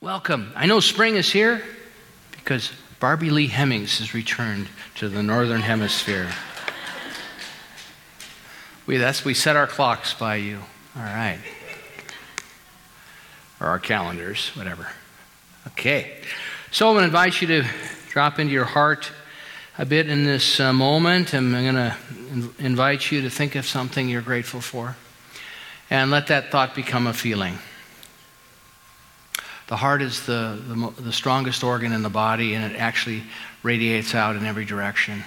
Welcome. I know spring is here because Barbie Lee Hemmings has returned to the Northern Hemisphere. we, that's, we set our clocks by you. All right. Or our calendars, whatever. Okay. So I'm going to invite you to drop into your heart a bit in this uh, moment. I'm going to invite you to think of something you're grateful for and let that thought become a feeling. The heart is the, the, the, strongest organ in the body, and it actually radiates out in every direction.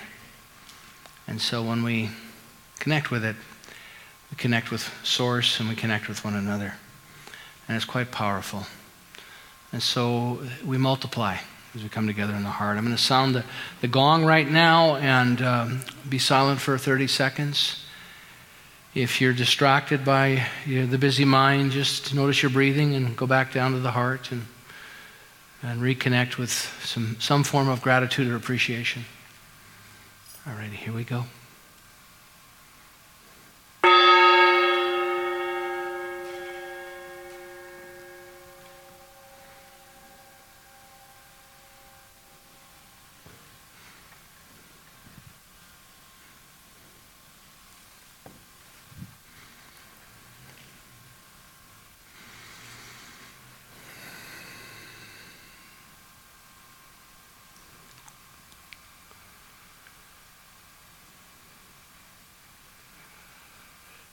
And so when we connect with it, we connect with Source and we connect with one another. And it's quite powerful. And so we multiply as we come together in the heart. I'm going to sound the, the gong right now and um, be silent for 30 seconds. If you're distracted by you know, the busy mind, just notice your breathing and go back down to the heart and, and reconnect with some, some form of gratitude or appreciation. All righty, here we go.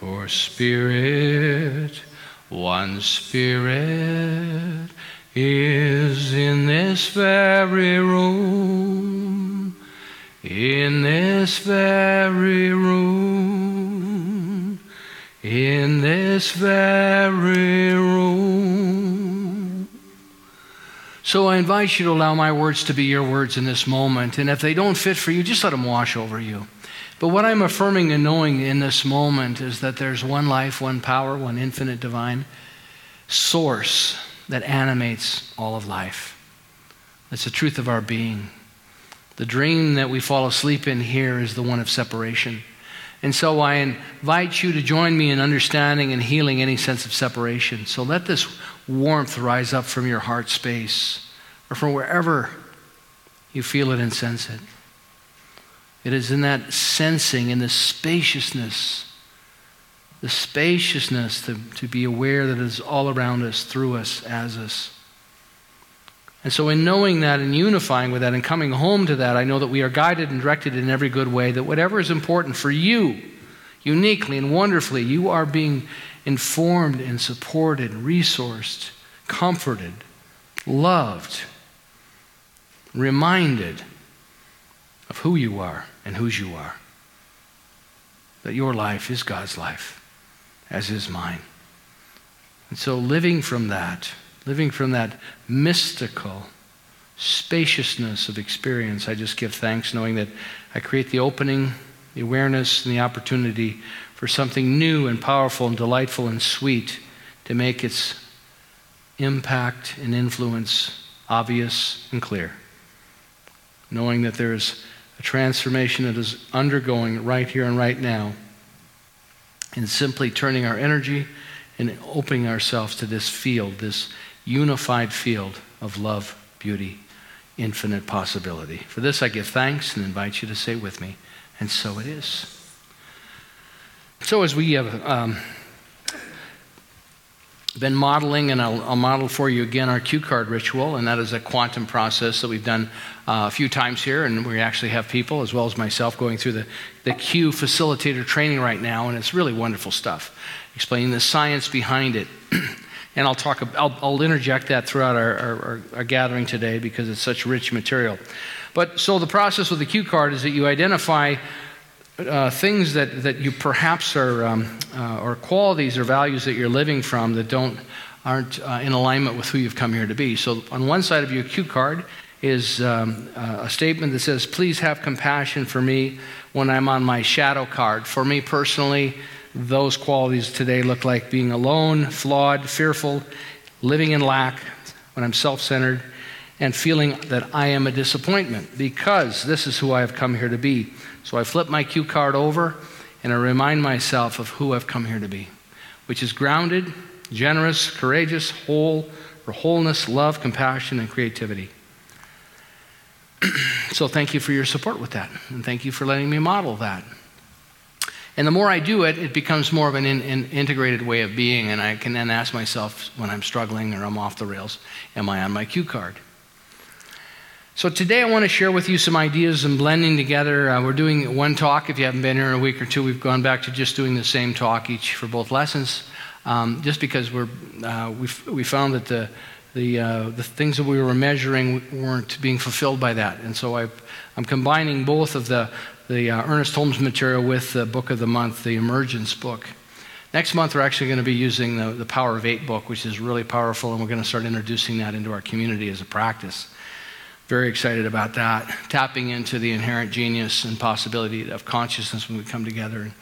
For Spirit, one Spirit is in this very room, in this very room, in this very room. So I invite you to allow my words to be your words in this moment. And if they don't fit for you, just let them wash over you. But what I'm affirming and knowing in this moment is that there's one life, one power, one infinite divine source that animates all of life. It's the truth of our being. The dream that we fall asleep in here is the one of separation. And so I invite you to join me in understanding and healing any sense of separation. So let this warmth rise up from your heart space or from wherever you feel it and sense it. It is in that sensing, in the spaciousness, the spaciousness to, to be aware that it is all around us, through us, as us. And so, in knowing that and unifying with that and coming home to that, I know that we are guided and directed in every good way, that whatever is important for you, uniquely and wonderfully, you are being informed and supported, resourced, comforted, loved, reminded of who you are and whose you are. That your life is God's life, as is mine. And so, living from that, living from that mystical spaciousness of experience, I just give thanks knowing that I create the opening, the awareness, and the opportunity for something new and powerful and delightful and sweet to make its impact and influence obvious and clear. Knowing that there's a transformation that is undergoing right here and right now, in simply turning our energy and opening ourselves to this field, this unified field of love, beauty, infinite possibility. For this, I give thanks and invite you to say with me, and so it is. So, as we have um, been modeling, and I'll, I'll, model for you again our cue card ritual, and that is a quantum process that we've done uh, a few times here, and we actually have people, as well as myself, going through the, the cue facilitator training right now, and it's really wonderful stuff, explaining the science behind it. and I'll talk, I'll, I'll interject that throughout our, our, our gathering today because it's such rich material. But so the process with the cue card is that you identify uh, things that, that you perhaps are, um, uh, or qualities or values that you're living from that don't aren't uh, in alignment with who you've come here to be. So, on one side of your cue card is um, uh, a statement that says, Please have compassion for me when I'm on my shadow card. For me personally, those qualities today look like being alone, flawed, fearful, living in lack, when I'm self centered, and feeling that I am a disappointment because this is who I have come here to be. So I flip my cue card over and I remind myself of who I've come here to be, which is grounded, generous, courageous, whole, for wholeness, love, compassion, and creativity. so thank you for your support with that, and thank you for letting me model that. And the more I do it, it becomes more of an in, in integrated way of being, and I can then ask myself when I'm struggling or I'm off the rails, am I on my cue card? So today I want to share with you some ideas and blending together. Uh, we're doing one talk. If you haven't been here in a week or two, we've gone back to just doing the same talk each for both lessons, um, just because we're uh, we we found that the the uh, the things that we were measuring weren't being fulfilled by that, and so i am combining both of the the uh, Ernest Holmes material with the book of the month, the Emergence book. Next month, we're actually going to be using the, the Power of Eight book, which is really powerful, and we're going to start introducing that into our community as a practice. Very excited about that. Tapping into the inherent genius and possibility of consciousness when we come together and,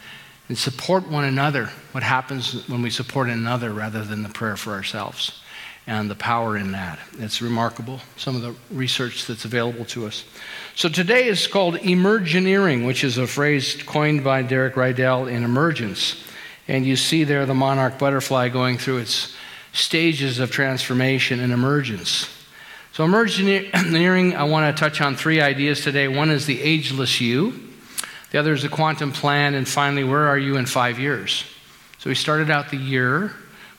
and support one another. What happens when we support another rather than the prayer for ourselves and the power in that. It's remarkable, some of the research that's available to us. So today is called emergeneering, which is a phrase coined by Derek Rydall in Emergence. And you see there the monarch butterfly going through its stages of transformation and emergence. So, emerging, I want to touch on three ideas today. One is the ageless you, the other is the quantum plan, and finally, where are you in five years? So, we started out the year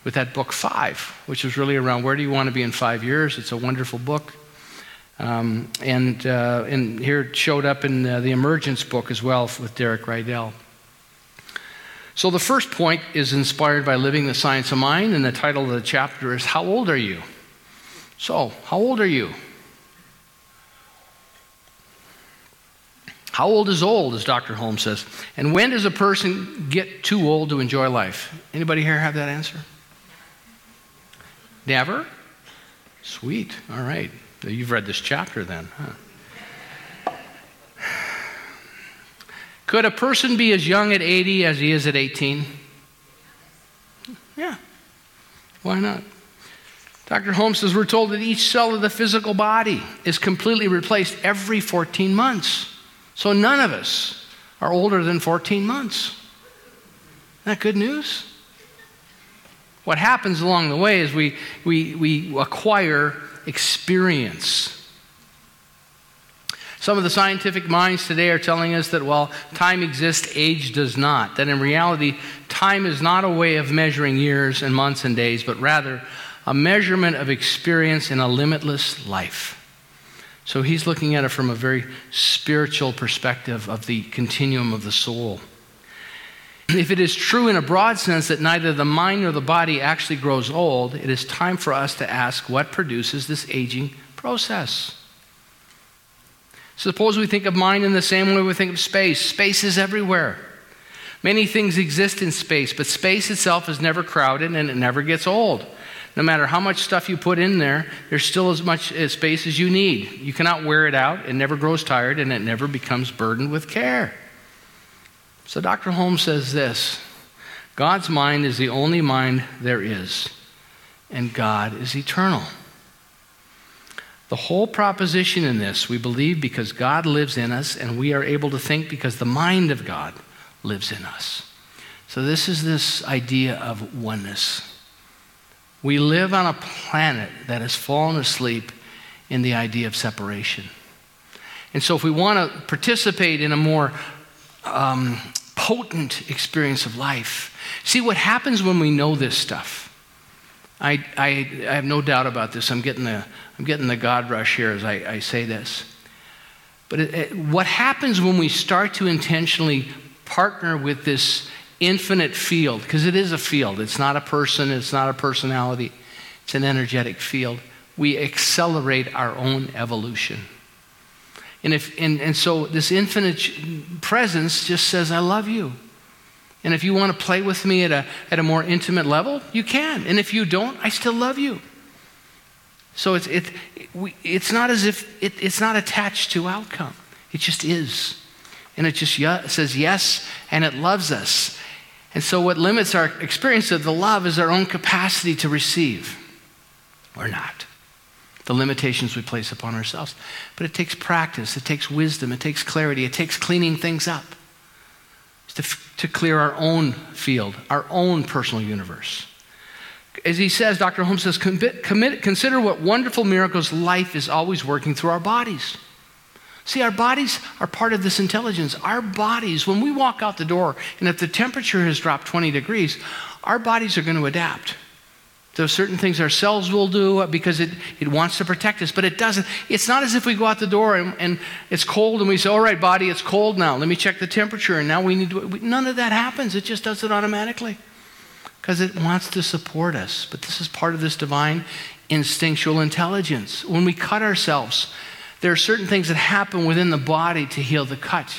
with that book five, which is really around where do you want to be in five years. It's a wonderful book. Um, and, uh, and here it showed up in uh, the Emergence book as well with Derek Rydall. So, the first point is inspired by Living the Science of Mind, and the title of the chapter is How Old Are You? So, how old are you? How old is old, as Dr. Holmes says? And when does a person get too old to enjoy life? Anybody here have that answer? Never? Sweet. All right. You've read this chapter then, huh? Could a person be as young at 80 as he is at 18? Yeah. Why not? Dr. Holmes says we're told that each cell of the physical body is completely replaced every 14 months. So none of us are older than 14 months. Isn't that good news? What happens along the way is we, we, we acquire experience. Some of the scientific minds today are telling us that while time exists, age does not. That in reality, time is not a way of measuring years and months and days, but rather a measurement of experience in a limitless life. So he's looking at it from a very spiritual perspective of the continuum of the soul. If it is true in a broad sense that neither the mind nor the body actually grows old, it is time for us to ask what produces this aging process. Suppose we think of mind in the same way we think of space. Space is everywhere. Many things exist in space, but space itself is never crowded and it never gets old. No matter how much stuff you put in there, there's still as much uh, space as you need. You cannot wear it out. It never grows tired and it never becomes burdened with care. So Dr. Holmes says this God's mind is the only mind there is, and God is eternal. The whole proposition in this, we believe because God lives in us, and we are able to think because the mind of God lives in us. So, this is this idea of oneness. We live on a planet that has fallen asleep in the idea of separation. And so, if we want to participate in a more um, potent experience of life, see what happens when we know this stuff. I, I, I have no doubt about this. I'm getting the, I'm getting the God rush here as I, I say this. But it, it, what happens when we start to intentionally partner with this infinite field, because it is a field. It's not a person, it's not a personality, it's an energetic field. We accelerate our own evolution. And, if, and, and so this infinite presence just says, I love you. And if you want to play with me at a, at a more intimate level, you can. And if you don't, I still love you. So it's, it, we, it's not as if it, it's not attached to outcome, it just is. And it just says yes, and it loves us. And so, what limits our experience of the love is our own capacity to receive or not. The limitations we place upon ourselves. But it takes practice, it takes wisdom, it takes clarity, it takes cleaning things up to, to clear our own field, our own personal universe. As he says, Dr. Holmes says, commit, consider what wonderful miracles life is always working through our bodies. See, our bodies are part of this intelligence. Our bodies, when we walk out the door, and if the temperature has dropped 20 degrees, our bodies are going to adapt. There's certain things our cells will do uh, because it, it wants to protect us, but it doesn't. It's not as if we go out the door and, and it's cold and we say, All right, body, it's cold now. Let me check the temperature. And now we need to. We, none of that happens. It just does it automatically because it wants to support us. But this is part of this divine instinctual intelligence. When we cut ourselves, there are certain things that happen within the body to heal the cut.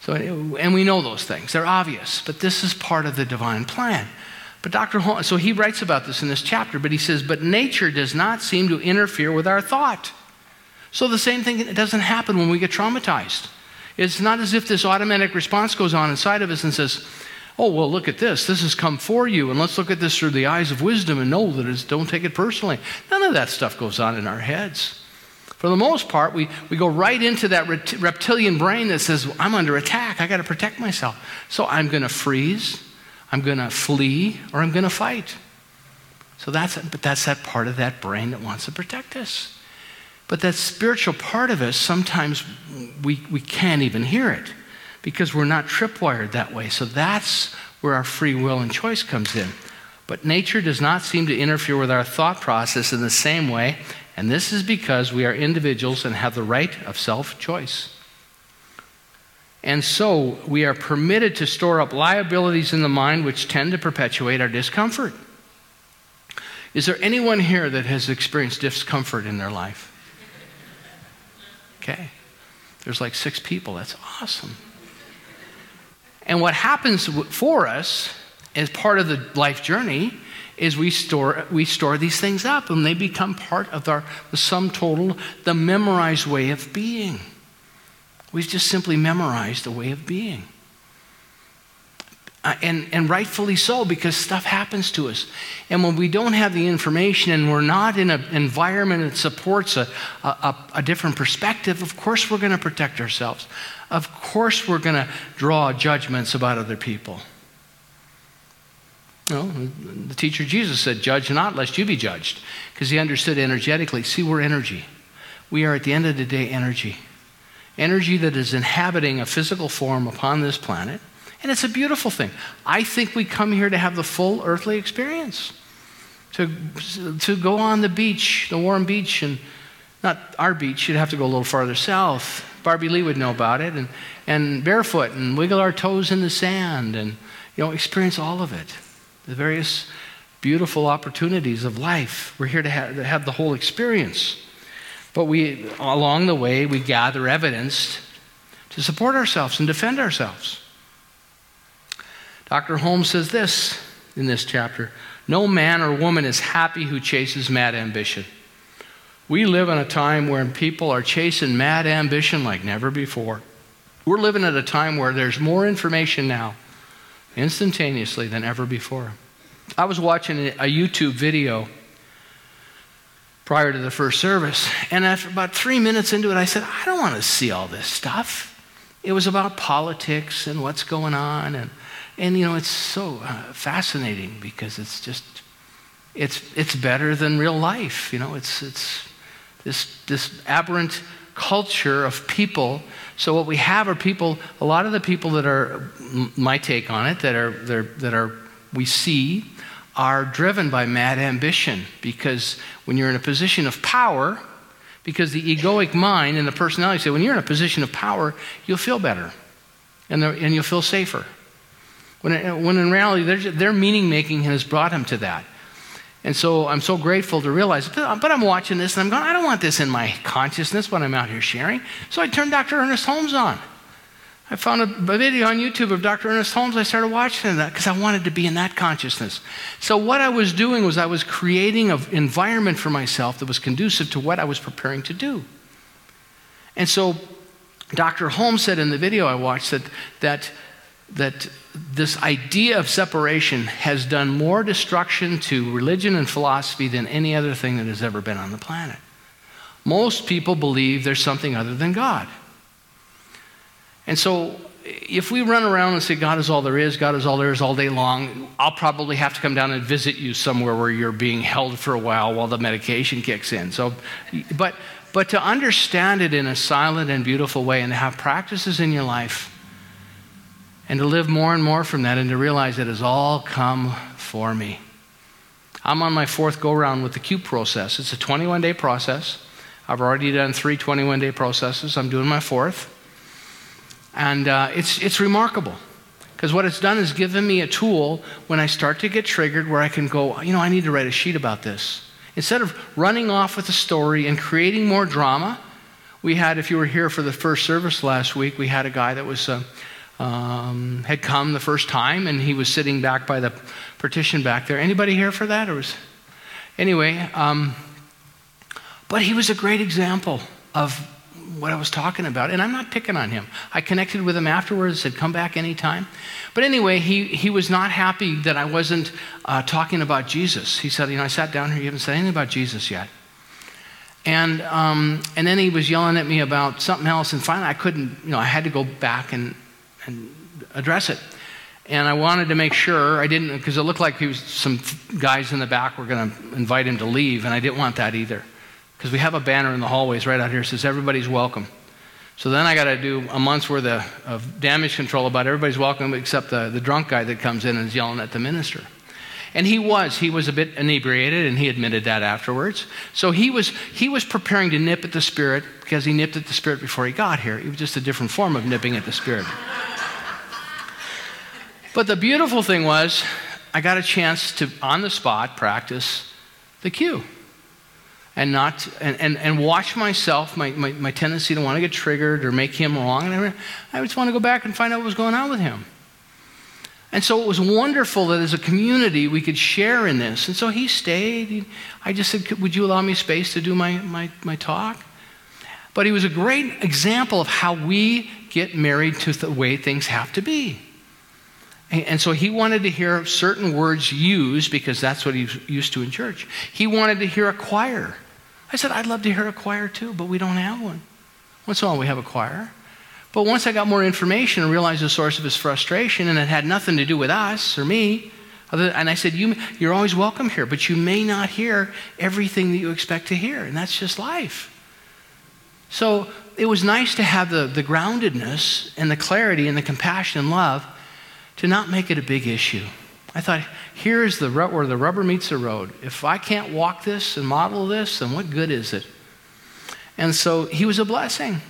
So, and we know those things, they're obvious, but this is part of the divine plan. But Dr. So he writes about this in this chapter, but he says, but nature does not seem to interfere with our thought. So the same thing doesn't happen when we get traumatized. It's not as if this automatic response goes on inside of us and says, oh, well, look at this. This has come for you, and let's look at this through the eyes of wisdom and know that it's, don't take it personally. None of that stuff goes on in our heads. For the most part, we, we go right into that reptilian brain that says, I'm under attack. I got to protect myself. So I'm going to freeze, I'm going to flee, or I'm going to fight. So that's, but that's that part of that brain that wants to protect us. But that spiritual part of us, sometimes we, we can't even hear it because we're not tripwired that way. So that's where our free will and choice comes in. But nature does not seem to interfere with our thought process in the same way and this is because we are individuals and have the right of self choice. And so we are permitted to store up liabilities in the mind which tend to perpetuate our discomfort. Is there anyone here that has experienced discomfort in their life? Okay. There's like six people. That's awesome. And what happens for us as part of the life journey is we store, we store these things up and they become part of our, the sum total, the memorized way of being. We've just simply memorized the way of being. Uh, and, and rightfully so, because stuff happens to us. And when we don't have the information and we're not in an environment that supports a, a, a different perspective, of course we're going to protect ourselves. Of course we're going to draw judgments about other people. Know, the teacher Jesus said, Judge not, lest you be judged, because he understood energetically. See, we're energy. We are, at the end of the day, energy. Energy that is inhabiting a physical form upon this planet. And it's a beautiful thing. I think we come here to have the full earthly experience. To, to go on the beach, the warm beach, and not our beach, you'd have to go a little farther south. Barbie Lee would know about it, and, and barefoot and wiggle our toes in the sand and you know, experience all of it the various beautiful opportunities of life. We're here to have, to have the whole experience. But we, along the way, we gather evidence to support ourselves and defend ourselves. Dr. Holmes says this in this chapter No man or woman is happy who chases mad ambition. We live in a time where people are chasing mad ambition like never before. We're living at a time where there's more information now instantaneously than ever before. I was watching a YouTube video prior to the first service, and after about three minutes into it, I said, I don't want to see all this stuff. It was about politics and what's going on, and, and you know, it's so uh, fascinating because it's just, it's, it's better than real life. You know, it's, it's this, this aberrant culture of people. So what we have are people, a lot of the people that are, my take on it, that are, that are, we see are driven by mad ambition because when you're in a position of power, because the egoic mind and the personality say, when you're in a position of power, you'll feel better and, and you'll feel safer. When, when in reality, their, their meaning making has brought him to that. And so I'm so grateful to realize, but I'm watching this and I'm going, I don't want this in my consciousness when I'm out here sharing. So I turned Dr. Ernest Holmes on. I found a video on YouTube of Dr. Ernest Holmes. I started watching that because I wanted to be in that consciousness. So, what I was doing was I was creating an environment for myself that was conducive to what I was preparing to do. And so, Dr. Holmes said in the video I watched that, that, that this idea of separation has done more destruction to religion and philosophy than any other thing that has ever been on the planet. Most people believe there's something other than God. And so, if we run around and say God is all there is, God is all there is all day long, I'll probably have to come down and visit you somewhere where you're being held for a while while the medication kicks in. So, but, but to understand it in a silent and beautiful way and to have practices in your life and to live more and more from that and to realize it has all come for me. I'm on my fourth go round with the CUPE process. It's a 21 day process. I've already done three 21 day processes. I'm doing my fourth. And uh, it's, it's remarkable because what it's done is given me a tool when I start to get triggered where I can go, you know, I need to write a sheet about this. Instead of running off with a story and creating more drama, we had, if you were here for the first service last week, we had a guy that was, uh, um, had come the first time and he was sitting back by the partition back there. Anybody here for that? Or was, anyway, um, but he was a great example of what I was talking about. And I'm not picking on him. I connected with him afterwards, said, come back anytime. But anyway, he, he was not happy that I wasn't uh, talking about Jesus. He said, you know, I sat down here, you haven't said anything about Jesus yet. And, um, and then he was yelling at me about something else. And finally, I couldn't, you know, I had to go back and, and address it. And I wanted to make sure I didn't, because it looked like was, some guys in the back were going to invite him to leave, and I didn't want that either because we have a banner in the hallways right out here that says everybody's welcome. So then I got to do a month's worth of, of, damage control about everybody's welcome except the, the drunk guy that comes in and is yelling at the minister. And he was. He was a bit inebriated, and he admitted that afterwards. So he was, he was preparing to nip at the Spirit because he nipped at the Spirit before he got here. It was just a different form of nipping at the Spirit. but the beautiful thing was, I got a chance to, on the spot, practice the cue and not and, and, and watch myself, my, my, my tendency to want to get triggered or make him wrong. And I just want to go back and find out what was going on with him. And so it was wonderful that as a community we could share in this. And so he stayed. I just said, Would you allow me space to do my, my, my talk? But he was a great example of how we get married to the way things have to be. And so he wanted to hear certain words used because that's what he's used to in church. He wanted to hear a choir. I said, I'd love to hear a choir too, but we don't have one. Once in a while, we have a choir. But once I got more information and realized the source of his frustration, and it had nothing to do with us or me, and I said, you, You're always welcome here, but you may not hear everything that you expect to hear, and that's just life. So it was nice to have the, the groundedness and the clarity and the compassion and love to not make it a big issue. I thought, here's the where the rubber meets the road. If I can't walk this and model this, then what good is it? And so he was a blessing.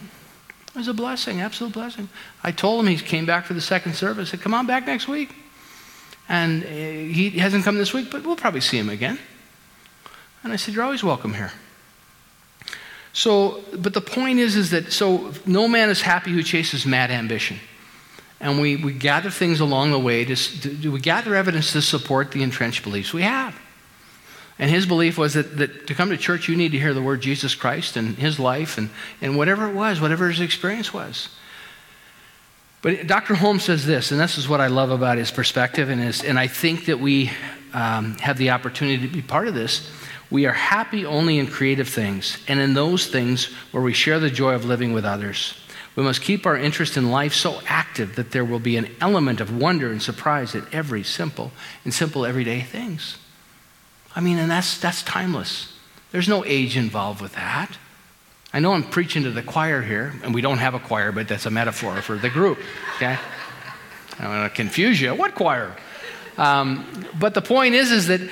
It was a blessing, absolute blessing. I told him he came back for the second service. I said, come on back next week. And uh, he hasn't come this week, but we'll probably see him again. And I said, you're always welcome here. So, but the point is, is that so no man is happy who chases mad ambition and we, we gather things along the way. To, to, we gather evidence to support the entrenched beliefs we have. And his belief was that, that to come to church, you need to hear the word Jesus Christ and his life and, and whatever it was, whatever his experience was. But Dr. Holmes says this, and this is what I love about his perspective, and, his, and I think that we um, have the opportunity to be part of this. We are happy only in creative things and in those things where we share the joy of living with others. We must keep our interest in life so active that there will be an element of wonder and surprise at every simple and simple everyday things. I mean, and that's, that's timeless. There's no age involved with that. I know I'm preaching to the choir here, and we don't have a choir, but that's a metaphor for the group, okay? I don't want to confuse you. What choir? Um, but the point is, is that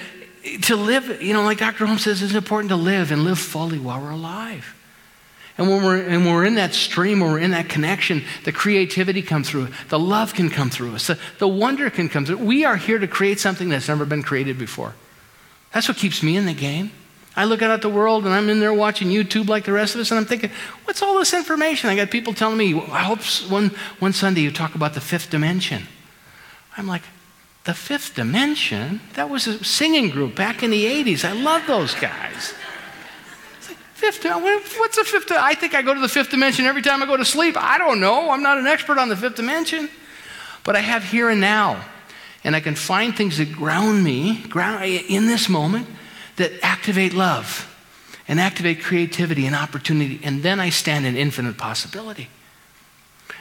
to live, you know, like Dr. Holmes says, it's important to live and live fully while we're alive. And when we're, and we're in that stream, when we're in that connection, the creativity comes through. The love can come through us. The, the wonder can come through. We are here to create something that's never been created before. That's what keeps me in the game. I look out at the world and I'm in there watching YouTube like the rest of us, and I'm thinking, what's all this information? I got people telling me, I hope one, one Sunday you talk about the fifth dimension. I'm like, the fifth dimension? That was a singing group back in the 80s. I love those guys. Fifth, what's the fifth? I think I go to the fifth dimension every time I go to sleep. I don't know. I'm not an expert on the fifth dimension. But I have here and now. And I can find things that ground me, ground in this moment, that activate love and activate creativity and opportunity. And then I stand in infinite possibility.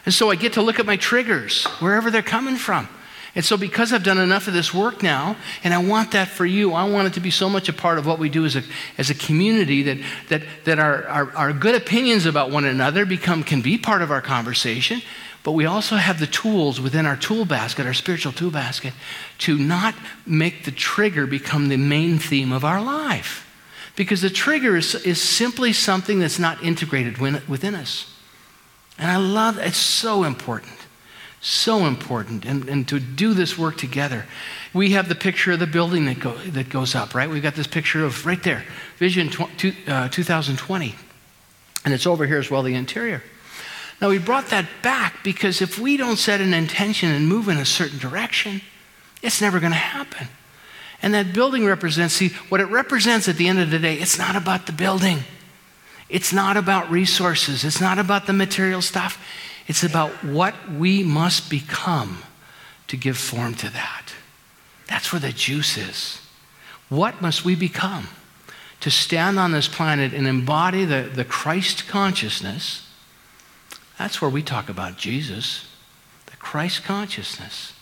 And so I get to look at my triggers, wherever they're coming from. And so, because I've done enough of this work now, and I want that for you, I want it to be so much a part of what we do as a, as a community that, that, that our, our, our good opinions about one another become, can be part of our conversation, but we also have the tools within our tool basket, our spiritual tool basket, to not make the trigger become the main theme of our life. Because the trigger is, is simply something that's not integrated within us. And I love it's so important. So important. And, and to do this work together. We have the picture of the building that, go, that goes up, right? We've got this picture of right there, Vision tw- two, uh, 2020. And it's over here as well, the interior. Now, we brought that back because if we don't set an intention and move in a certain direction, it's never going to happen. And that building represents, see, what it represents at the end of the day, it's not about the building. It's not about resources. It's not about the material stuff. It's about what we must become to give form to that. That's where the juice is. What must we become to stand on this planet and embody the, the Christ consciousness? That's where we talk about Jesus, the Christ consciousness.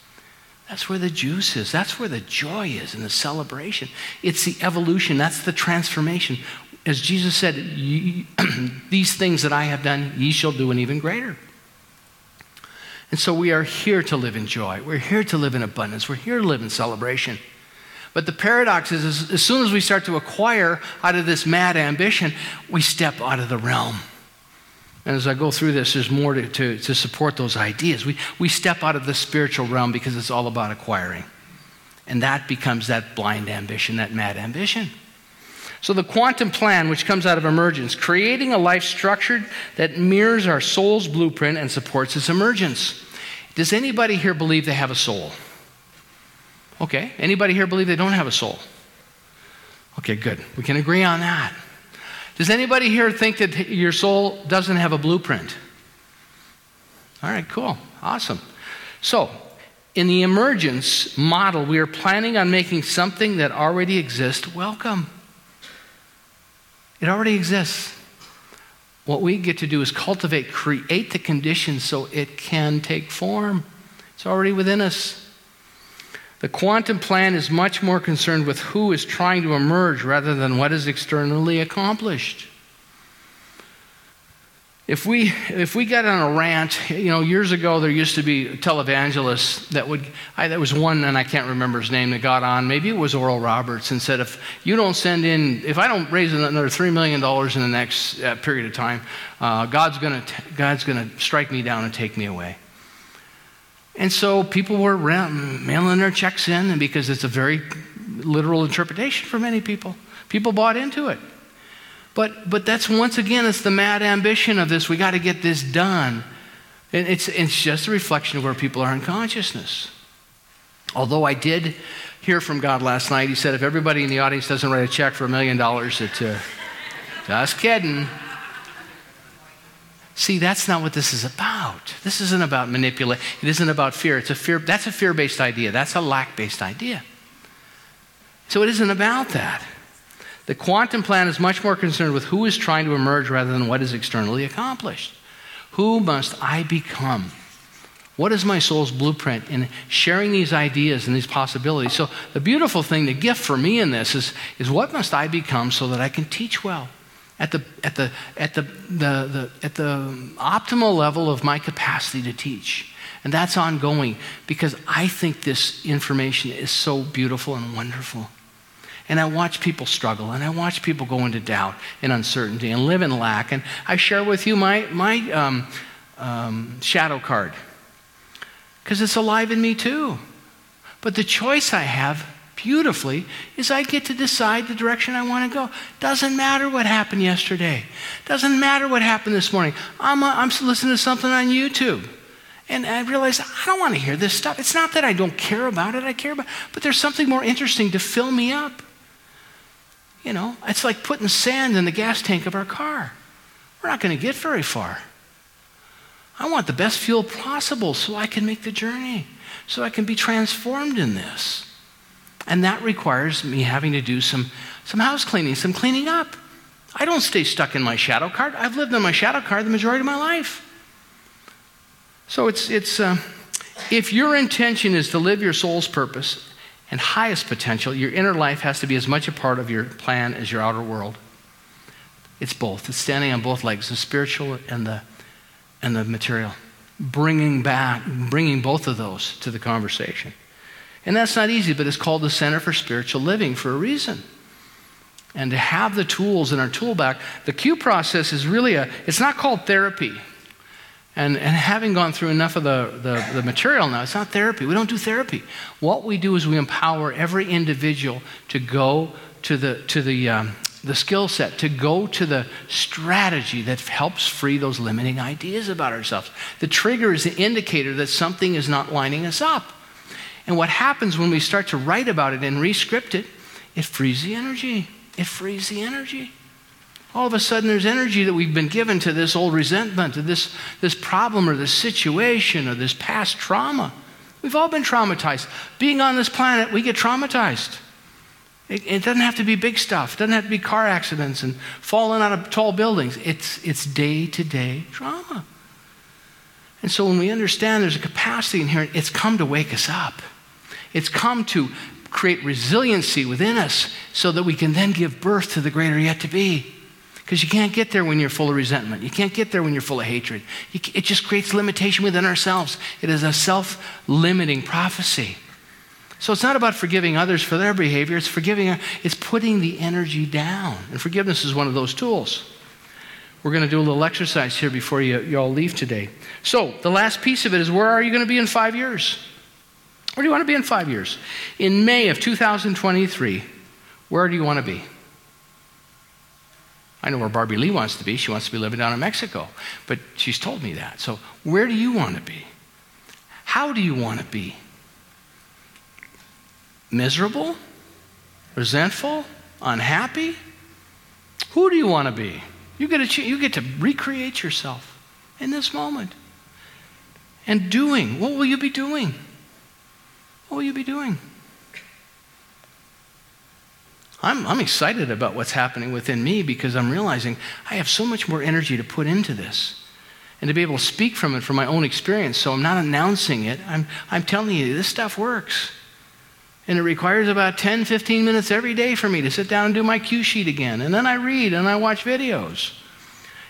That's where the juice is. That's where the joy is and the celebration. It's the evolution. That's the transformation. As Jesus said, these things that I have done, ye shall do an even greater. And so we are here to live in joy. We're here to live in abundance. We're here to live in celebration. But the paradox is, as soon as we start to acquire out of this mad ambition, we step out of the realm. And as I go through this, there's more to, to, to support those ideas. We, we step out of the spiritual realm because it's all about acquiring. And that becomes that blind ambition, that mad ambition. So, the quantum plan, which comes out of emergence, creating a life structured that mirrors our soul's blueprint and supports its emergence. Does anybody here believe they have a soul? Okay. Anybody here believe they don't have a soul? Okay, good. We can agree on that. Does anybody here think that your soul doesn't have a blueprint? All right, cool. Awesome. So, in the emergence model, we are planning on making something that already exists welcome. It already exists. What we get to do is cultivate, create the conditions so it can take form. It's already within us. The quantum plan is much more concerned with who is trying to emerge rather than what is externally accomplished. If we, if we got on a rant, you know, years ago there used to be televangelists that would, I, there was one and I can't remember his name that got on, maybe it was Oral Roberts, and said, if you don't send in, if I don't raise another $3 million in the next uh, period of time, uh, God's going to God's gonna strike me down and take me away. And so people were mailing their checks in, and because it's a very literal interpretation for many people, people bought into it. But, but that's once again, it's the mad ambition of this. We got to get this done. And it's, it's just a reflection of where people are in consciousness. Although I did hear from God last night, He said, if everybody in the audience doesn't write a check for a million dollars, it's uh, just kidding. See, that's not what this is about. This isn't about manipulate. It isn't about fear. It's a fear. That's a fear-based idea. That's a lack-based idea. So it isn't about that. The quantum plan is much more concerned with who is trying to emerge rather than what is externally accomplished. Who must I become? What is my soul's blueprint in sharing these ideas and these possibilities? So, the beautiful thing, the gift for me in this is, is what must I become so that I can teach well? At the, at, the, at, the, the, the, at the optimal level of my capacity to teach. And that's ongoing because I think this information is so beautiful and wonderful. And I watch people struggle, and I watch people go into doubt and uncertainty and live in lack. And I share with you my, my um, um, shadow card because it's alive in me too. But the choice I have beautifully is I get to decide the direction I want to go. Doesn't matter what happened yesterday. Doesn't matter what happened this morning. I'm, uh, I'm listening to something on YouTube. And I realize I don't want to hear this stuff. It's not that I don't care about it, I care about it, but there's something more interesting to fill me up. You know, it's like putting sand in the gas tank of our car. We're not going to get very far. I want the best fuel possible so I can make the journey, so I can be transformed in this. And that requires me having to do some, some house cleaning, some cleaning up. I don't stay stuck in my shadow card. I've lived in my shadow card the majority of my life. So it's, it's uh, if your intention is to live your soul's purpose and highest potential, your inner life has to be as much a part of your plan as your outer world. It's both. It's standing on both legs, the spiritual and the, and the material. Bringing back, bringing both of those to the conversation. And that's not easy, but it's called the Center for Spiritual Living for a reason. And to have the tools in our tool bag, the Q process is really a, it's not called therapy. And, and having gone through enough of the, the, the, material now, it's not therapy. We don't do therapy. What we do is we empower every individual to go to the, to the, um, the skill set, to go to the strategy that helps free those limiting ideas about ourselves. The trigger is the indicator that something is not lining us up. And what happens when we start to write about it and rescript it, it frees the energy. It frees the energy. All of a sudden, there's energy that we've been given to this old resentment, to this, this problem or this situation or this past trauma. We've all been traumatized. Being on this planet, we get traumatized. It, it doesn't have to be big stuff. It doesn't have to be car accidents and falling out of tall buildings. It's, it's day-to-day trauma. And so when we understand there's a capacity in here, it's come to wake us up. It's come to create resiliency within us so that we can then give birth to the greater yet to be. Because you can't get there when you're full of resentment. You can't get there when you're full of hatred. it just creates limitation within ourselves. It is a self limiting prophecy. So it's not about forgiving others for their behavior, it's forgiving, it's putting the energy down. And forgiveness is one of those tools. We're going to do a little exercise here before you, you all leave today. So, the last piece of it is where are you going to be in five years? Where do you want to be in five years? In May of 2023, where do you want to be? I know where Barbie Lee wants to be. She wants to be living down in Mexico. But she's told me that. So, where do you want to be? How do you want to be? Miserable? Resentful? Unhappy? Who do you want to be? You get, to, you get to recreate yourself in this moment. And doing. What will you be doing? What will you be doing? I'm, I'm excited about what's happening within me because I'm realizing I have so much more energy to put into this and to be able to speak from it from my own experience. So I'm not announcing it. I'm, I'm telling you, this stuff works. And it requires about 10, 15 minutes every day for me to sit down and do my cue sheet again. And then I read and I watch videos.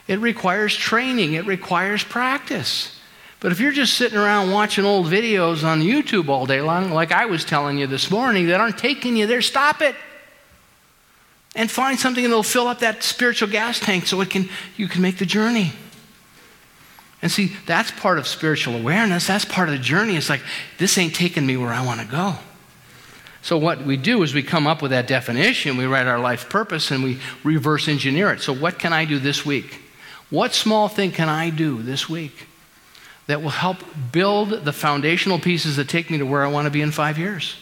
It requires training, it requires practice. But if you're just sitting around watching old videos on YouTube all day long, like I was telling you this morning, that aren't taking you there, stop it and find something that'll fill up that spiritual gas tank so it can, you can make the journey. And see, that's part of spiritual awareness. That's part of the journey. It's like, this ain't taking me where I want to go. So, what we do is we come up with that definition, we write our life purpose, and we reverse engineer it. So, what can I do this week? What small thing can I do this week that will help build the foundational pieces that take me to where I want to be in five years?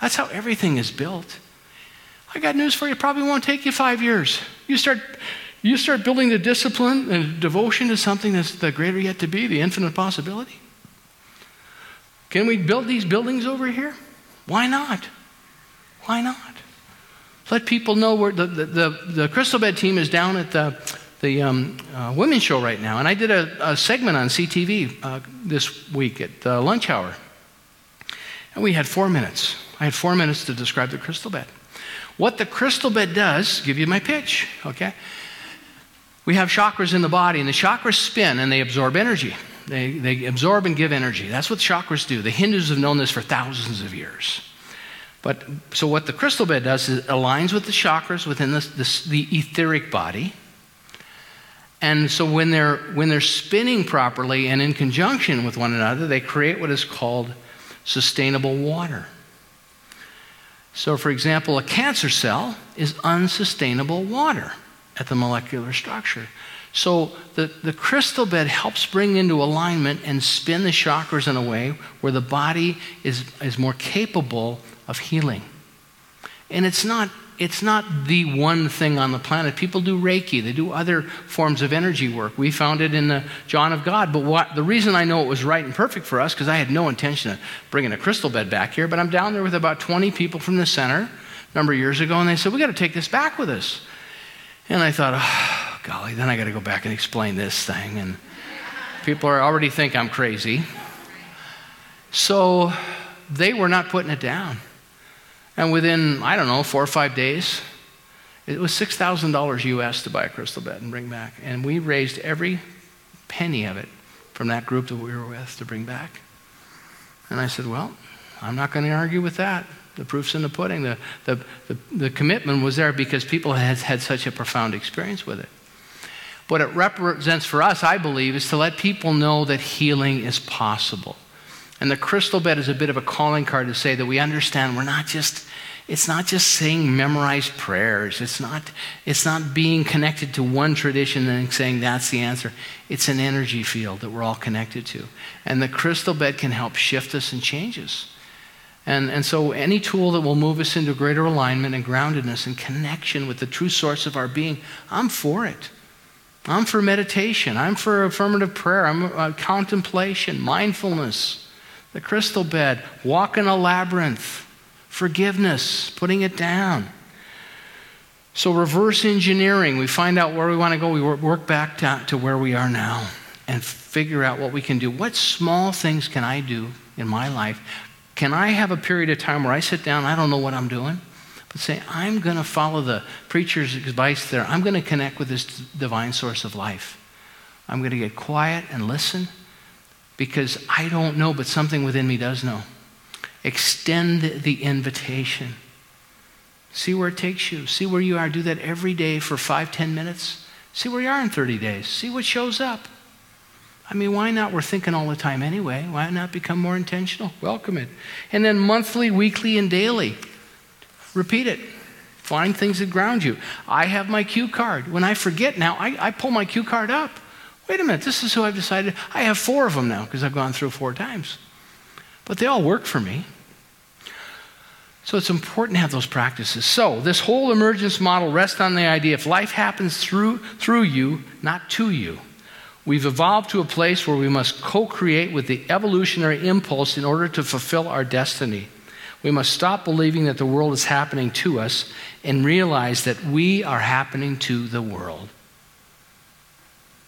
That's how everything is built. I got news for you. It probably won't take you five years. You start, you start building the discipline and devotion to something that's the greater yet to be, the infinite possibility. Can we build these buildings over here? Why not? Why not? Let people know where the, the, the, the Crystal Bed team is down at the, the um, uh, women's show right now. And I did a, a segment on CTV uh, this week at uh, lunch hour. And we had four minutes. I had four minutes to describe the crystal bed. What the crystal bed does, give you my pitch, okay? We have chakras in the body, and the chakras spin and they absorb energy. They, they absorb and give energy. That's what chakras do. The Hindus have known this for thousands of years. But so what the crystal bed does is it aligns with the chakras within the, the, the etheric body. And so when they're, when they're spinning properly and in conjunction with one another, they create what is called sustainable water. So, for example, a cancer cell is unsustainable water at the molecular structure. So, the, the crystal bed helps bring into alignment and spin the chakras in a way where the body is, is more capable of healing. And it's not it's not the one thing on the planet. People do Reiki, they do other forms of energy work. We found it in the John of God. But what, the reason I know it was right and perfect for us, because I had no intention of bringing a crystal bed back here, but I'm down there with about 20 people from the center a number of years ago, and they said, We got to take this back with us. And I thought, oh, golly, then I got to go back and explain this thing. And people are already think I'm crazy. So they were not putting it down. And within, I don't know, four or five days, it was $6,000 US to buy a crystal bed and bring back. And we raised every penny of it from that group that we were with to bring back. And I said, Well, I'm not going to argue with that. The proof's in the pudding. The, the, the, the, commitment was there because people had had such a profound experience with it. What it represents for us, I believe, is to let people know that healing is possible. And the crystal bed is a bit of a calling card to say that we understand we're not just it's not just saying memorized prayers. It's not, it's not being connected to one tradition and saying that's the answer. It's an energy field that we're all connected to. And the crystal bed can help shift us and change us. And, and so, any tool that will move us into greater alignment and groundedness and connection with the true source of our being, I'm for it. I'm for meditation. I'm for affirmative prayer. I'm uh, contemplation, mindfulness, the crystal bed, walk in a labyrinth forgiveness, putting it down. So, reverse engineering, we find out where we want to go, we work back to, to where we are now and figure out what we can do. What small things can I do in my life? Can I have a period of time where I sit down, I don't know what I'm doing, but say, I'm going to follow the preacher's advice there. I'm going to connect with this divine source of life. I'm going to get quiet and listen because I don't know, but something within me does know. Extend the invitation. See where it takes you. See where you are. Do that every day for five, ten minutes. See where you are in 30 days. See what shows up. I mean, why not? We're thinking all the time anyway. Why not become more intentional? Welcome it. And then monthly, weekly, and daily. Repeat it. Find things that ground you. I have my cue card. When I forget now, I, I pull my cue card up. Wait a minute, this is who I've decided. I have four of them now because I've gone through four times but they all work for me. So it's important to have those practices. So this whole emergence model rests on the idea if life happens through, through you, not to you. We've evolved to a place where we must co create with the evolutionary impulse in order to fulfill our destiny. We must stop believing that the world is happening to us and realize that we are happening to the world.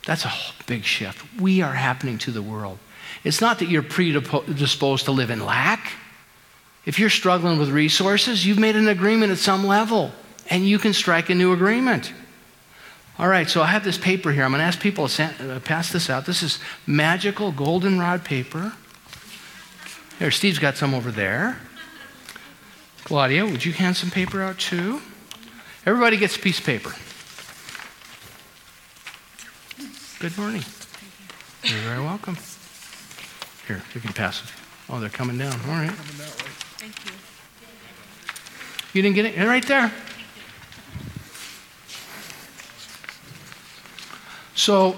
That's a big shift. We are happening to the world. It's not that you're predisposed to live in lack. If you're struggling with resources, you've made an agreement at some level, and you can strike a new agreement. All right, so I have this paper here. I'm going to ask people to uh, pass this out. This is magical goldenrod paper. Here, Steve's got some over there. Claudia, would you hand some paper out too? Everybody gets a piece of paper. Good morning. You're very welcome. Here, you can pass it. Oh, they're coming down. All right. Thank you. You didn't get it? Right there. So,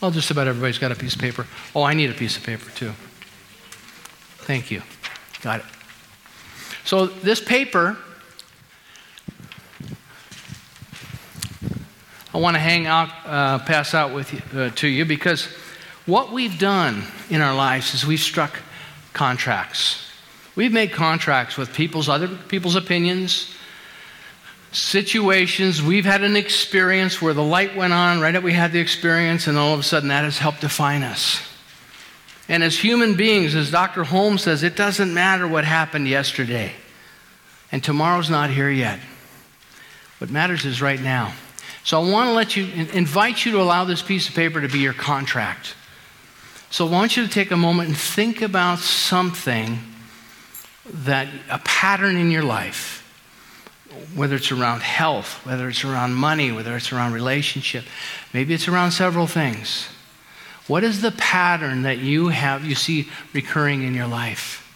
well, just about everybody's got a piece of paper. Oh, I need a piece of paper too. Thank you. Got it. So, this paper I want to hang out, uh, pass out with you, uh, to you because what we've done in our lives is we've struck contracts. We've made contracts with people's other people's opinions, situations. We've had an experience where the light went on right at we had the experience, and all of a sudden that has helped define us. And as human beings, as Dr. Holmes says, it doesn't matter what happened yesterday, and tomorrow's not here yet. What matters is right now. So I want to let you invite you to allow this piece of paper to be your contract. So I want you to take a moment and think about something that a pattern in your life, whether it's around health, whether it's around money, whether it's around relationship, maybe it's around several things. What is the pattern that you have you see recurring in your life?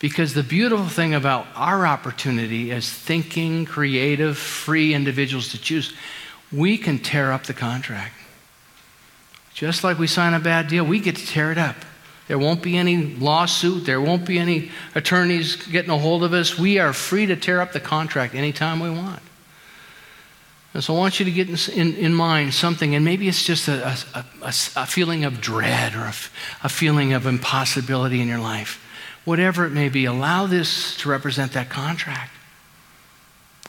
Because the beautiful thing about our opportunity as thinking, creative, free individuals to choose, we can tear up the contract. Just like we sign a bad deal, we get to tear it up. There won't be any lawsuit. There won't be any attorneys getting a hold of us. We are free to tear up the contract anytime we want. And so I want you to get in, in, in mind something, and maybe it's just a, a, a, a feeling of dread or a feeling of impossibility in your life whatever it may be, allow this to represent that contract.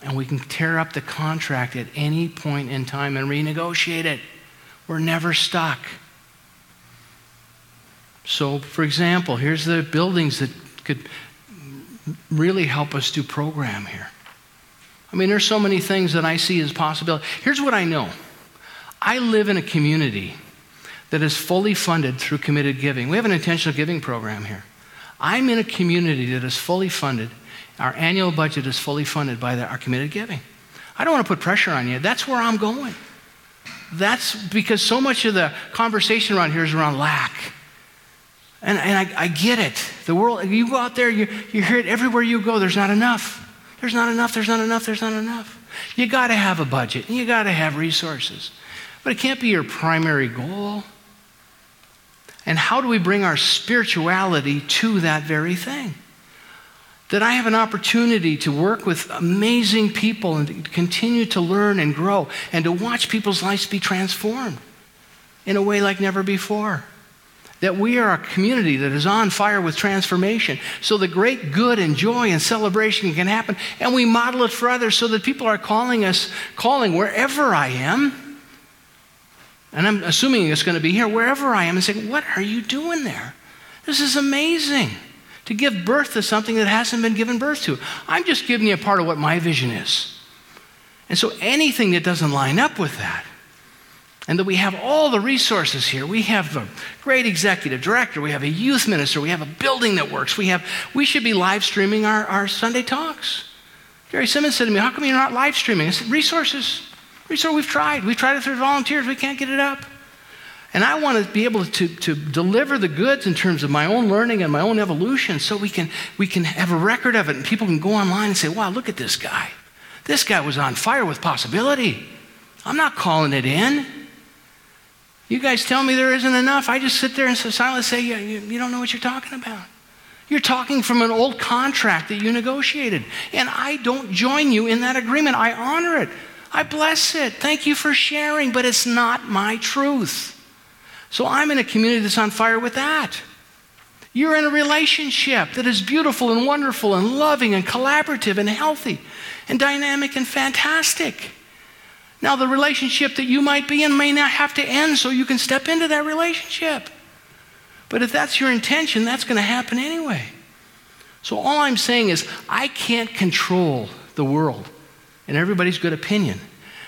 And we can tear up the contract at any point in time and renegotiate it. We're never stuck. So, for example, here's the buildings that could really help us do program here. I mean, there's so many things that I see as possible. Here's what I know I live in a community that is fully funded through committed giving. We have an intentional giving program here. I'm in a community that is fully funded. Our annual budget is fully funded by the, our committed giving. I don't want to put pressure on you. That's where I'm going. That's because so much of the conversation around here is around lack. And, and I, I get it. The world, you go out there, you, you hear it everywhere you go. There's not enough. There's not enough. There's not enough. There's not enough. You got to have a budget and you got to have resources. But it can't be your primary goal. And how do we bring our spirituality to that very thing? That I have an opportunity to work with amazing people and to continue to learn and grow and to watch people's lives be transformed in a way like never before. That we are a community that is on fire with transformation. So the great good and joy and celebration can happen. And we model it for others so that people are calling us, calling wherever I am and I'm assuming it's going to be here, wherever I am, and saying, What are you doing there? This is amazing to give birth to something that hasn't been given birth to. I'm just giving you a part of what my vision is. And so anything that doesn't line up with that, and that we have all the resources here. We have a great executive director. We have a youth minister. We have a building that works. We, have, we should be live streaming our, our Sunday talks. Gary Simmons said to me, How come you're not live streaming? I said, Resources. So we've tried. We've tried it through volunteers. We can't get it up. And I want to be able to, to deliver the goods in terms of my own learning and my own evolution so we can, we can have a record of it and people can go online and say, wow, look at this guy. This guy was on fire with possibility. I'm not calling it in. You guys tell me there isn't enough. I just sit there and silently say, you, you, you don't know what you're talking about. You're talking from an old contract that you negotiated. And I don't join you in that agreement. I honor it. I bless it. Thank you for sharing, but it's not my truth. So I'm in a community that's on fire with that. You're in a relationship that is beautiful and wonderful and loving and collaborative and healthy and dynamic and fantastic. Now, the relationship that you might be in may not have to end so you can step into that relationship. But if that's your intention, that's going to happen anyway. So, all I'm saying is, I can't control the world and everybody's good opinion.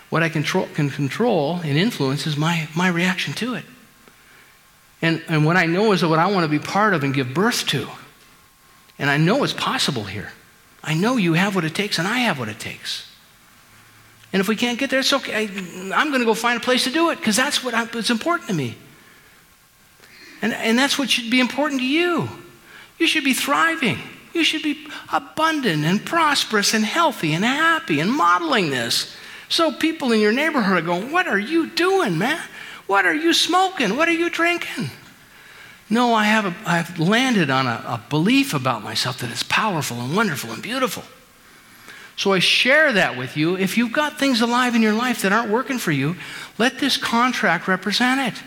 What I control, can control and influence is my, my reaction to it. And, and what I know is what I want to be part of and give birth to. And I know it's possible here. I know you have what it takes, and I have what it takes. And if we can't get there, it's okay. I, am going to go find a place to do it because that's what I, it's important to me. And, and that's what should be important to you. You should be thriving. You should be abundant and prosperous and healthy and happy and modeling this. So people in your neighborhood are going, What are you doing, man? What are you smoking? What are you drinking? No, I have a, I've landed on a, a belief about myself that is powerful and wonderful and beautiful. So I share that with you. If you've got things alive in your life that aren't working for you, let this contract represent it.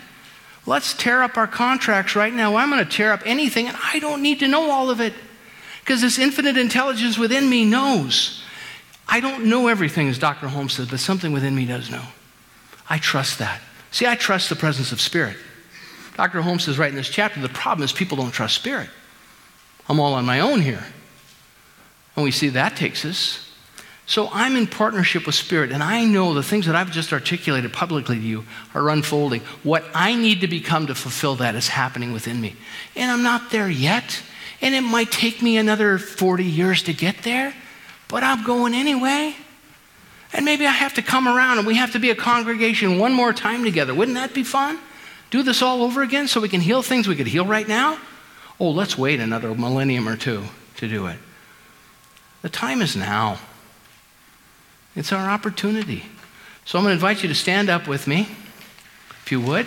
Let's tear up our contracts right now. I'm going to tear up anything, and I don't need to know all of it. Because this infinite intelligence within me knows. I don't know everything, as Dr. Holmes said, but something within me does know. I trust that. See, I trust the presence of spirit. Dr. Holmes says right in this chapter the problem is people don't trust spirit. I'm all on my own here. And we see that takes us. So I'm in partnership with Spirit, and I know the things that I've just articulated publicly to you are unfolding. What I need to become to fulfill that is happening within me. And I'm not there yet. And it might take me another 40 years to get there, but I'm going anyway. And maybe I have to come around and we have to be a congregation one more time together. Wouldn't that be fun? do this all over again so we can heal things we could heal right now? Oh, let's wait another millennium or two to do it. The time is now. It's our opportunity. So I'm going to invite you to stand up with me, if you would.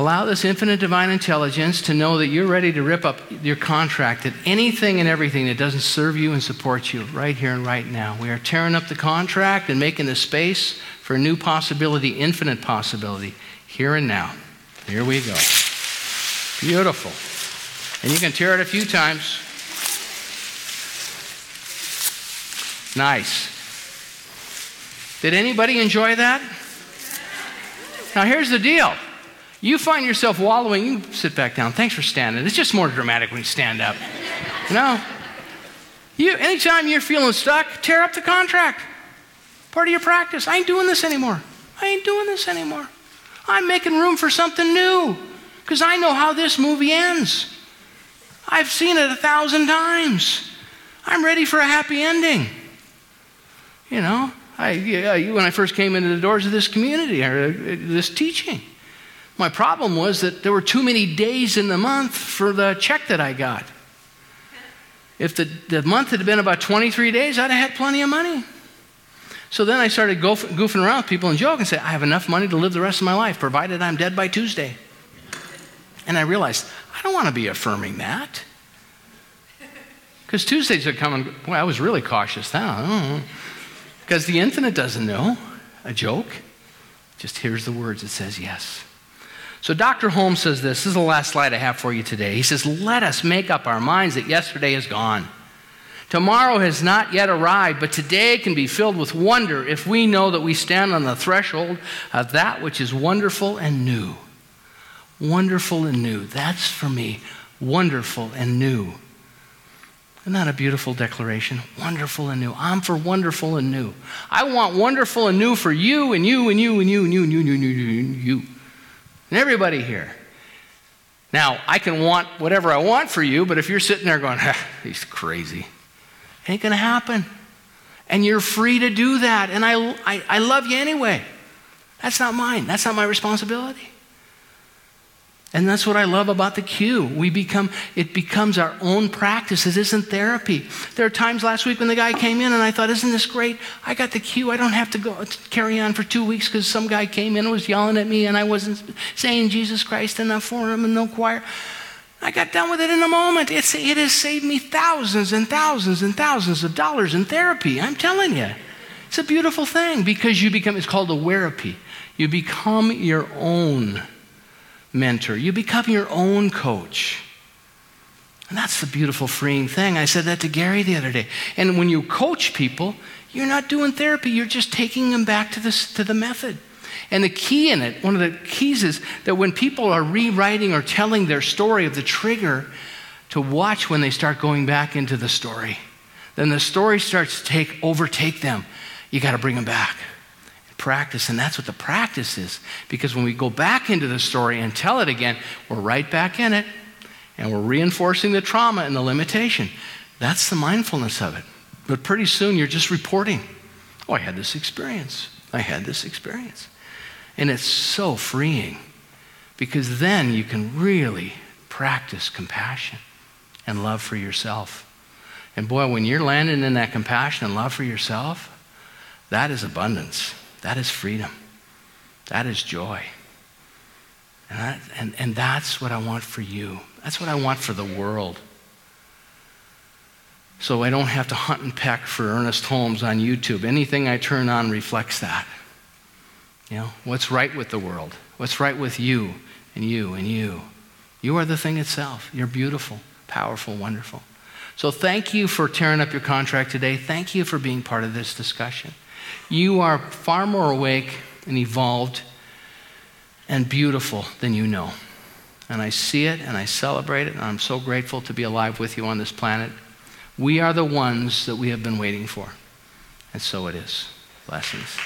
Allow this infinite divine intelligence to know that you're ready to rip up your contract at anything and everything that doesn't serve you and support you right here and right now. We are tearing up the contract and making the space for a new possibility, infinite possibility, here and now. Here we go. Beautiful. And you can tear it a few times. Nice. Did anybody enjoy that? Now, here's the deal. You find yourself wallowing, you sit back down. Thanks for standing. It's just more dramatic when you stand up. You know? You, anytime you're feeling stuck, tear up the contract. Part of your practice. I ain't doing this anymore. I ain't doing this anymore. I'm making room for something new because I know how this movie ends. I've seen it a thousand times. I'm ready for a happy ending. You know, I, yeah, when I first came into the doors of this community or uh, this teaching, my problem was that there were too many days in the month for the check that I got. If the, the month had been about 23 days, I'd have had plenty of money. So then I started goof, goofing around with people and joking and say, I have enough money to live the rest of my life, provided I'm dead by Tuesday. And I realized, I don't want to be affirming that. Because Tuesdays are coming. Well, I was really cautious now. Because the infinite doesn't know a joke. Just hears the words, it says yes. So Dr. Holmes says this. This is the last slide I have for you today. He says, Let us make up our minds that yesterday is gone. Tomorrow has not yet arrived, but today can be filled with wonder if we know that we stand on the threshold of that which is wonderful and new. Wonderful and new. That's for me. Wonderful and new. Isn't that a beautiful declaration? Wonderful and new. I'm for wonderful and new. I want wonderful and new for you and you and you and you and you and you and you and you. And you and everybody here. Now, I can want whatever I want for you, but if you're sitting there going, ah, he's crazy, ain't going to happen. And you're free to do that. And I, I, I love you anyway. That's not mine, that's not my responsibility. And that's what I love about the Q. We become, it becomes our own practice. It isn't therapy. There are times last week when the guy came in and I thought, isn't this great? I got the Q. I don't have to go uh, carry on for two weeks because some guy came in and was yelling at me and I wasn't saying Jesus Christ enough for him and no choir. I got done with it in a moment. It's, it has saved me thousands and thousands and thousands of dollars in therapy. I'm telling you. It's a beautiful thing because you become, it's called a therapy. You become your own mentor. You become your own coach. And that's the beautiful, freeing thing. I said that to Gary the other day. And when you coach people, you're not doing therapy, you're just taking them back to, this, to the method. And the key in it, one of the keys is that when people are rewriting or telling their story of the trigger, to watch when they start going back into the story. Then the story starts to take overtake them. You got to bring them back practice, and that's what the practice is. Because when we go back into the story and tell it again, we're right back in it, and we're reinforcing the trauma and the limitation. That's the mindfulness of it. But pretty soon you're just reporting, oh, I had this experience. I had this experience. And it's so freeing because then you can really practice compassion and love for yourself. And boy, when you're landing in that compassion and love for yourself, that is abundance. That is freedom. That is joy. And, that, and, and that's what I want for you. That's what I want for the world. So I don't have to hunt and peck for Ernest Holmes on YouTube. Anything I turn on reflects that. You know, what's right with the world? What's right with you and you and you? You are the thing itself. You're beautiful, powerful, wonderful. So thank you for tearing up your contract today. Thank you for being part of this discussion. You are far more awake and evolved and beautiful than you know. And I see it and I celebrate it, and I'm so grateful to be alive with you on this planet. We are the ones that we have been waiting for. And so it is. Blessings.